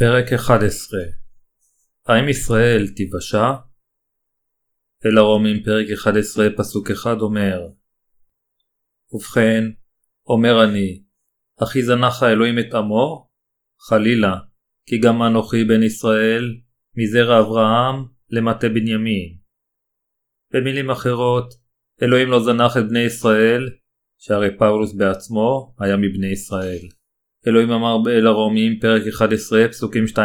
פרק 11 האם ישראל תיוושע? אל הרומים פרק 11 פסוק 1 אומר ובכן, אומר אני, אחי זנח האלוהים את עמו? חלילה, כי גם אנוכי בן ישראל, מזרע אברהם למטה בנימין. במילים אחרות, אלוהים לא זנח את בני ישראל, שהרי פאולוס בעצמו היה מבני ישראל. אלוהים אמר באל הרומים פרק 11 פסוקים 2-5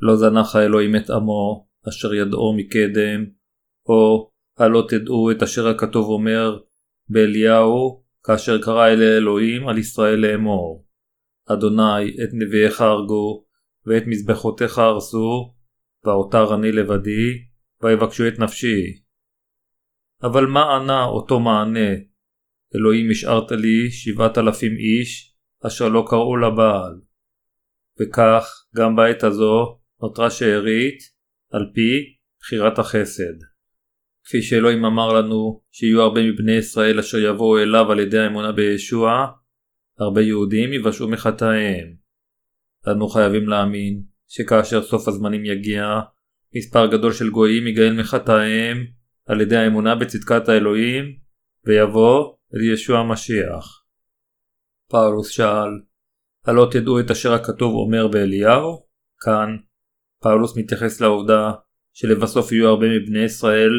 לא זנח האלוהים את עמו אשר ידעו מקדם או הלא תדעו את אשר הכתוב אומר באליהו כאשר קרא אל האלוהים על ישראל לאמור. אדוני את נביאיך הרגו ואת מזבחותיך הרסו ואותר אני לבדי ויבקשו את נפשי. אבל מה ענה אותו מענה? אלוהים השארת לי שבעת אלפים איש אשר לא קראו לבעל. וכך גם בעת הזו נותרה שארית על פי בחירת החסד. כפי שאלוהים אמר לנו שיהיו הרבה מבני ישראל אשר יבואו אליו על ידי האמונה בישוע, הרבה יהודים יבשעו מחטאיהם. אנו חייבים להאמין שכאשר סוף הזמנים יגיע, מספר גדול של גויים יגאל מחטאיהם על ידי האמונה בצדקת האלוהים, ויבוא אל ישוע המשיח. פאולוס שאל, הלא תדעו את אשר הכתוב אומר באליהו? כאן, פאולוס מתייחס לעובדה שלבסוף יהיו הרבה מבני ישראל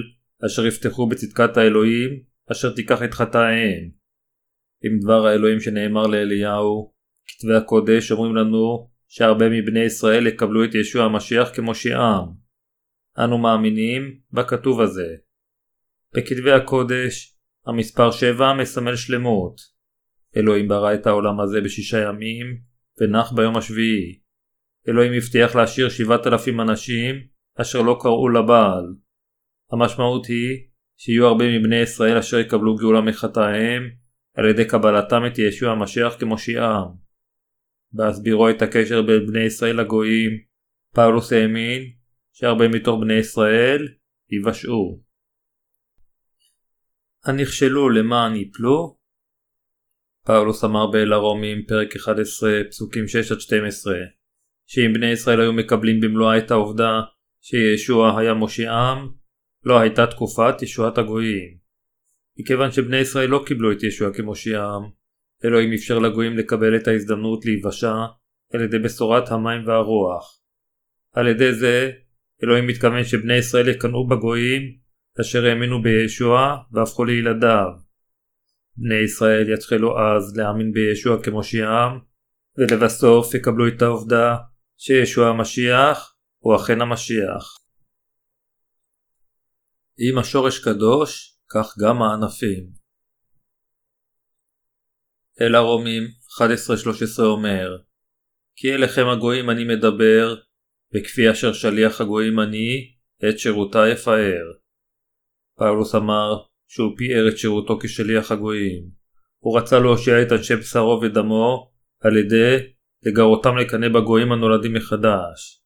אשר יפתחו בצדקת האלוהים אשר תיקח את חטאיהם. עם דבר האלוהים שנאמר לאליהו, כתבי הקודש אומרים לנו שהרבה מבני ישראל יקבלו את ישוע המשיח כמושיעם. אנו מאמינים בכתוב הזה. בכתבי הקודש, המספר 7 מסמל שלמות. אלוהים ברא את העולם הזה בשישה ימים, ונח ביום השביעי. אלוהים הבטיח להשאיר שבעת אלפים אנשים, אשר לא קראו לבעל. המשמעות היא, שיהיו הרבה מבני ישראל אשר יקבלו גאולה מחטאיהם, על ידי קבלתם את ישוע המשיח כמושיעם. בהסבירו את הקשר בין בני ישראל לגויים, פאולוס האמין שהרבה מתוך בני ישראל יבשעו. הנכשלו למען יפלו, פאולוס אמר באל הרומים פרק 11 פסוקים 6-12 שאם בני ישראל היו מקבלים במלואה את העובדה שישוע היה מושיעם, לא הייתה תקופת ישועת הגויים. מכיוון שבני ישראל לא קיבלו את ישוע כמושיעם, אלוהים אפשר לגויים לקבל את ההזדמנות להיוושע על ידי בשורת המים והרוח. על ידי זה, אלוהים מתכוון שבני ישראל יקנאו בגויים אשר האמינו בישוע והפכו לילדיו. בני ישראל יתחילו אז להאמין בישוע כמושיעם, ולבסוף יקבלו את העובדה שישוע המשיח הוא אכן המשיח. אם השורש קדוש, כך גם הענפים. אל הרומים 11-13 אומר כי אליכם הגויים אני מדבר, וכפי אשר שליח הגויים אני, את שירותי אפאר. פאולוס אמר שהוא פיאר את שירותו כשליח הגויים. הוא רצה להושיע את אנשי בשרו ודמו על ידי לגרותם לקנא בגויים הנולדים מחדש.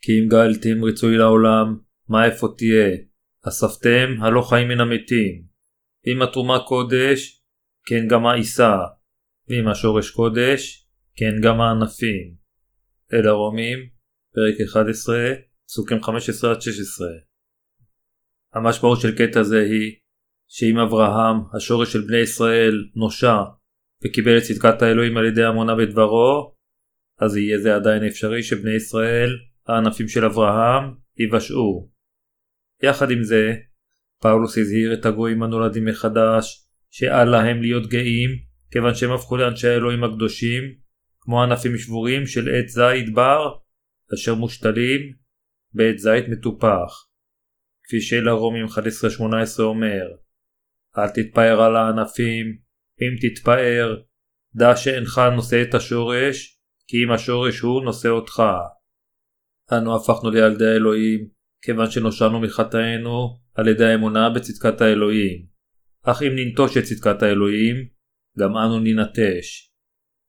כי אם גאלתם רצוי לעולם, מה איפה תהיה? אספתם הלא חיים מן המתים. אם התרומה קודש, כן גם העיסה, ואם השורש קודש, כן גם הענפים. אל הרומים, פרק 11, פסוקים 15-16 המשמעות של קטע זה היא שאם אברהם, השורש של בני ישראל, נושע וקיבל את צדקת האלוהים על ידי אמונה בדברו, אז יהיה זה עדיין אפשרי שבני ישראל, הענפים של אברהם, ייוושעו. יחד עם זה, פאולוס הזהיר את הגויים הנולדים מחדש, שאל להם להיות גאים, כיוון שהם הפכו לאנשי האלוהים הקדושים, כמו ענפים שבורים של עץ זית בר, אשר מושתלים בעץ זית מטופח. כפי שלרומים 11-18 אומר אל תתפאר על הענפים, אם תתפאר, דע שאינך נושא את השורש, כי אם השורש הוא נושא אותך. אנו הפכנו לילדי האלוהים, כיוון שנושענו מחטאינו על ידי האמונה בצדקת האלוהים. אך אם ננטוש את צדקת האלוהים, גם אנו ננטש.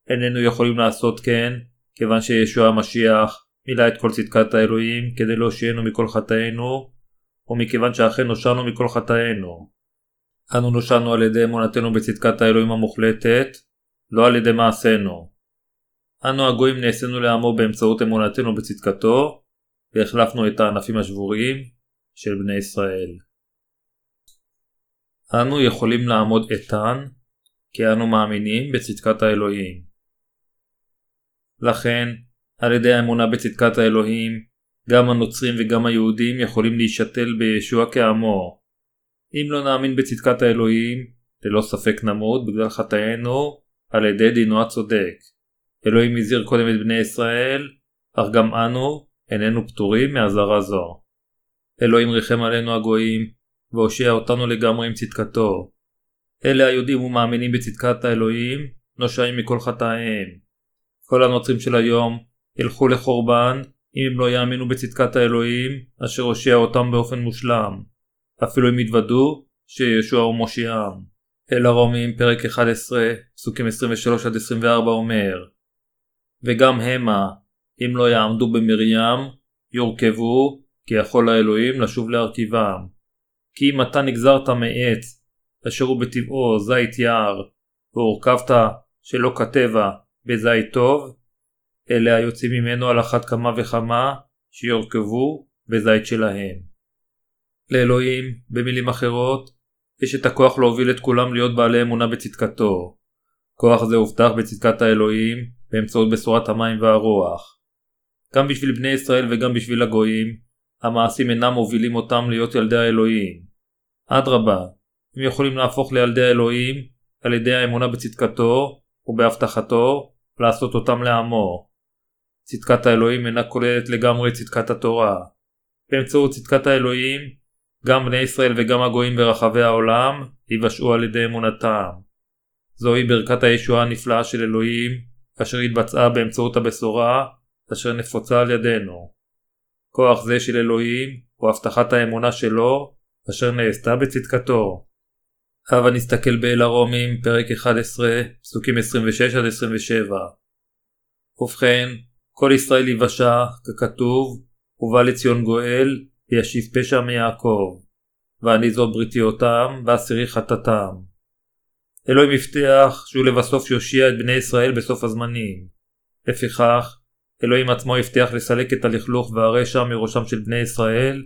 איננו יכולים לעשות כן, כיוון שישוע המשיח מילא את כל צדקת האלוהים כדי להושיענו מכל חטאינו, ומכיוון שאכן נושענו מכל חטאינו. אנו נושענו על ידי אמונתנו בצדקת האלוהים המוחלטת, לא על ידי מעשינו. אנו הגויים נעשינו לעמו באמצעות אמונתנו בצדקתו, והחלפנו את הענפים השבורים של בני ישראל. אנו יכולים לעמוד איתן, כי אנו מאמינים בצדקת האלוהים. לכן, על ידי האמונה בצדקת האלוהים, גם הנוצרים וגם היהודים יכולים להישתל בישוע כעמו. אם לא נאמין בצדקת האלוהים, ללא ספק נמות בגלל חטאינו על ידי דינו הצודק. אלוהים הזהיר קודם את בני ישראל, אך גם אנו איננו פטורים מאזהרה זו. אלוהים ריחם עלינו הגויים, והושיע אותנו לגמרי עם צדקתו. אלה היודעים ומאמינים בצדקת האלוהים, נושעים מכל חטאיהם. כל הנוצרים של היום ילכו לחורבן אם הם לא יאמינו בצדקת האלוהים, אשר הושיע אותם באופן מושלם. אפילו אם יתוודו שישוע הוא מושיעם. אל הרומים פרק 11 פסוקים 23-24 אומר וגם המה אם לא יעמדו במרים יורכבו כי יכול האלוהים לשוב להרכיבם כי אם אתה נגזרת מעץ אשר הוא בטבעו זית יער והורכבת שלא כטבע בזית טוב אלה היוצאים ממנו על אחת כמה וכמה שיורכבו בזית שלהם. לאלוהים, במילים אחרות, יש את הכוח להוביל את כולם להיות בעלי אמונה בצדקתו. כוח זה הובטח בצדקת האלוהים באמצעות בשורת המים והרוח. גם בשביל בני ישראל וגם בשביל הגויים, המעשים אינם מובילים אותם להיות ילדי האלוהים. אדרבה, הם יכולים להפוך לילדי האלוהים על ידי האמונה בצדקתו ובהבטחתו לעשות אותם לעמו. צדקת האלוהים אינה כוללת לגמרי צדקת התורה. באמצעות צדקת האלוהים גם בני ישראל וגם הגויים ברחבי העולם ייוושעו על ידי אמונתם. זוהי ברכת הישועה הנפלאה של אלוהים, אשר התבצעה באמצעות הבשורה, אשר נפוצה על ידינו. כוח זה של אלוהים הוא הבטחת האמונה שלו, אשר נעשתה בצדקתו. הבה נסתכל באל הרומים, פרק 11, פסוקים 26-27. ובכן, כל ישראל יבשע, ככתוב, ובא לציון גואל, וישיב פשע מיעקב, ואני זו בריתי אותם, ואסירי חטאתם. אלוהים הבטיח שהוא לבסוף יושיע את בני ישראל בסוף הזמנים. לפיכך, אלוהים עצמו הבטיח לסלק את הלכלוך והרשע מראשם של בני ישראל,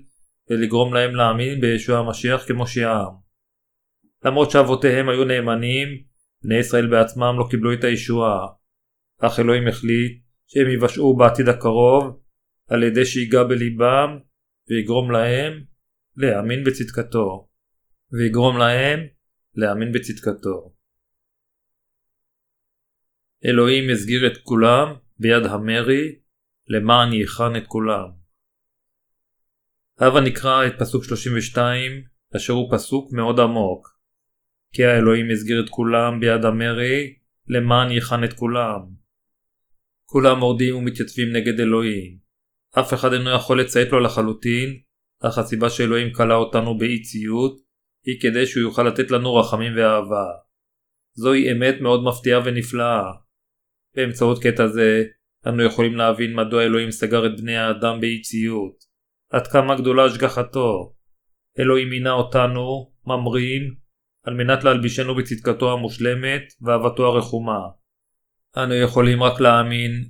ולגרום להם להאמין בישוע המשיח כמושיעם. למרות שאבותיהם היו נאמנים, בני ישראל בעצמם לא קיבלו את הישועה. אך אלוהים החליט שהם יבשעו בעתיד הקרוב, על ידי שיגע בליבם ויגרום להם להאמין בצדקתו. ויגרום להם להאמין בצדקתו. אלוהים הסגיר את כולם ביד המרי למען יכן את כולם. הבה נקרא את פסוק 32 אשר הוא פסוק מאוד עמוק. כי האלוהים הסגיר את כולם ביד המרי למען יכן את כולם. כולם מורדים ומתייצבים נגד אלוהים. אף אחד אינו יכול לציית לו לחלוטין, אך הסיבה שאלוהים כלא אותנו באי ציות, היא כדי שהוא יוכל לתת לנו רחמים ואהבה. זוהי אמת מאוד מפתיעה ונפלאה. באמצעות קטע זה, אנו יכולים להבין מדוע אלוהים סגר את בני האדם באי ציות. עד כמה גדולה השגחתו. אלוהים מינה אותנו, ממרים, על מנת להלבישנו בצדקתו המושלמת ואהבתו הרחומה. אנו יכולים רק להאמין,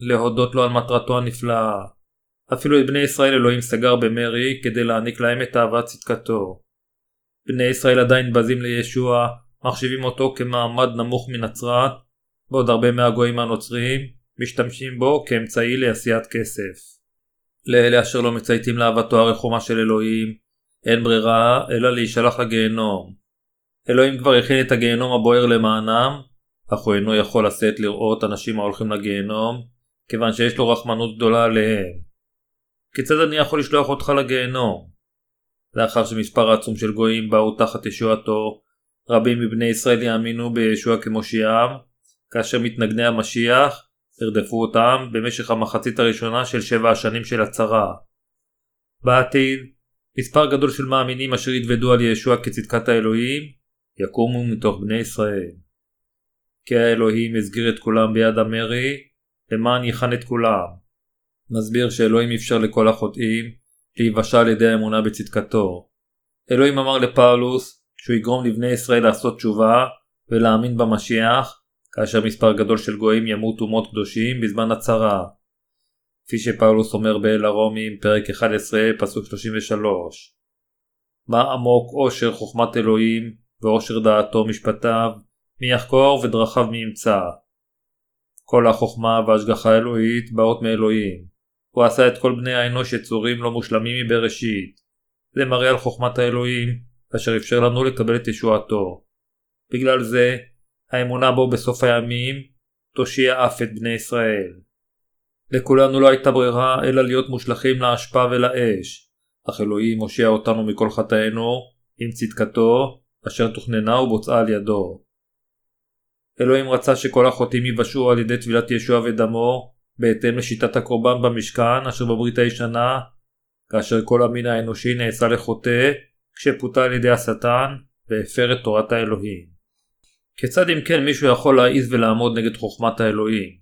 להודות לו על מטרתו הנפלאה. אפילו את בני ישראל אלוהים סגר במרי כדי להעניק להם את אהבת צדקתו. בני ישראל עדיין בזים לישוע, מחשיבים אותו כמעמד נמוך מנצרת, בעוד הרבה מהגויים הנוצריים משתמשים בו כאמצעי לעשיית כסף. לאלה אשר לא מצייתים לאהבתו הרחומה של אלוהים, אין ברירה אלא להישלח לגיהנום. אלוהים כבר הכין את הגיהנום הבוער למענם, אך הוא אינו יכול לשאת לראות אנשים ההולכים לגיהנום, כיוון שיש לו רחמנות גדולה עליהם. כיצד אני יכול לשלוח אותך לגיהנום? לאחר שמספר עצום של גויים באו תחת ישועתו, רבים מבני ישראל יאמינו בישוע כמושיעם, כאשר מתנגני המשיח הרדפו אותם במשך המחצית הראשונה של שבע השנים של הצרה. בעתיד, מספר גדול של מאמינים אשר יתוודו על ישוע כצדקת האלוהים, יקומו מתוך בני ישראל. כי האלוהים הסגיר את כולם ביד המרי, למען יכן את כולם. מסביר שאלוהים אפשר לכל החוטאים להיוושע על ידי האמונה בצדקתו. אלוהים אמר לפאולוס שהוא יגרום לבני ישראל לעשות תשובה ולהאמין במשיח כאשר מספר גדול של גויים ימות אומות קדושים בזמן הצרה. כפי שפאולוס אומר באל הרומים, פרק 11, פסוק 33. מה עמוק עושר חוכמת אלוהים, ועושר דעתו משפטיו, מי יחקור ודרכיו מי ימצא. כל החוכמה וההשגחה האלוהית באות מאלוהים. הוא עשה את כל בני האנוש יצורים לא מושלמים מבראשית. זה מראה על חוכמת האלוהים, אשר אפשר לנו לקבל את ישועתו. בגלל זה, האמונה בו בסוף הימים תושיע אף את בני ישראל. לכולנו לא הייתה ברירה אלא להיות מושלכים לאשפה ולאש, אך אלוהים הושיע אותנו מכל חטאינו עם צדקתו אשר תוכננה ובוצעה על ידו. אלוהים רצה שכל החוטאים ייוושעו על ידי טבילת ישוע ודמו בהתאם לשיטת הקורבן במשכן אשר בברית הישנה כאשר כל המין האנושי נעשה לחוטא כשפוטה על ידי השטן והפר את תורת האלוהים. כיצד אם כן מישהו יכול להעיז ולעמוד נגד חוכמת האלוהים?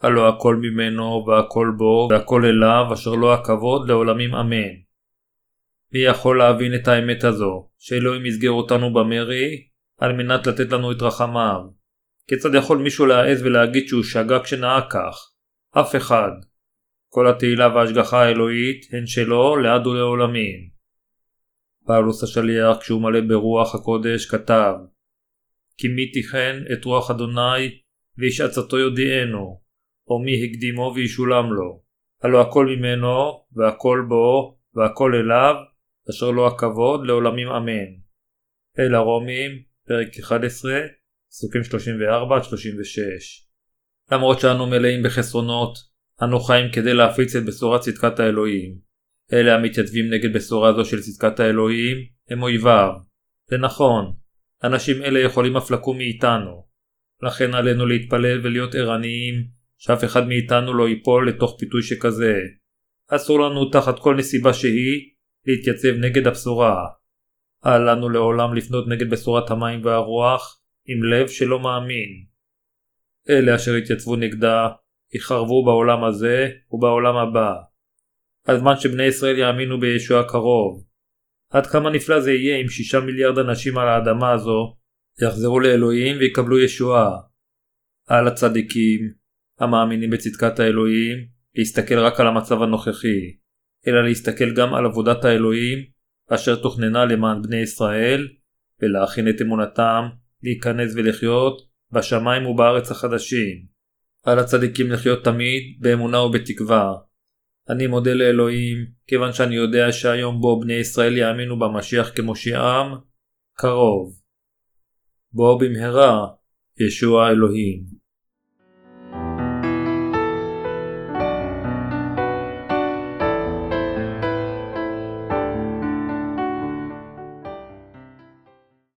הלא הכל ממנו והכל בו והכל אליו אשר לו הכבוד לעולמים אמן. מי יכול להבין את האמת הזו, שאלוהים יסגר אותנו במרי על מנת לתת לנו את רחמיו? כיצד יכול מישהו להעז ולהגיד שהוא שגה כשנהג כך? אף אחד. כל התהילה וההשגחה האלוהית הן שלו לעד ולעולמים. פאולוס השליח כשהוא מלא ברוח הקודש כתב כי מי תיכן את רוח אדוני ואיש עצתו יודיענו או מי הקדימו וישולם לו הלא הכל ממנו והכל בו והכל אליו אשר לו הכבוד לעולמים אמן. אל הרומים פרק 11 פסוקים 34-36 למרות שאנו מלאים בחסרונות אנו חיים כדי להפיץ את בשורת צדקת האלוהים אלה המתייצבים נגד בשורה זו של צדקת האלוהים הם אויביו. זה נכון, אנשים אלה יכולים אף לקום מאיתנו. לכן עלינו להתפלל ולהיות ערניים שאף אחד מאיתנו לא ייפול לתוך פיתוי שכזה. אסור לנו תחת כל נסיבה שהיא להתייצב נגד הבשורה. אל לנו לעולם לפנות נגד בשורת המים והרוח עם לב שלא מאמין. אלה אשר התייצבו נגדה יחרבו בעולם הזה ובעולם הבא. הזמן שבני ישראל יאמינו בישוע הקרוב. עד כמה נפלא זה יהיה אם שישה מיליארד אנשים על האדמה הזו יחזרו לאלוהים ויקבלו ישועה. על הצדיקים, המאמינים בצדקת האלוהים, להסתכל רק על המצב הנוכחי, אלא להסתכל גם על עבודת האלוהים אשר תוכננה למען בני ישראל, ולהכין את אמונתם להיכנס ולחיות בשמיים ובארץ החדשים. על הצדיקים לחיות תמיד באמונה ובתקווה, אני מודה לאלוהים, כיוון שאני יודע שהיום בו בני ישראל יאמינו במשיח כמושיעם, קרוב. בוא במהרה, ישוע אלוהים.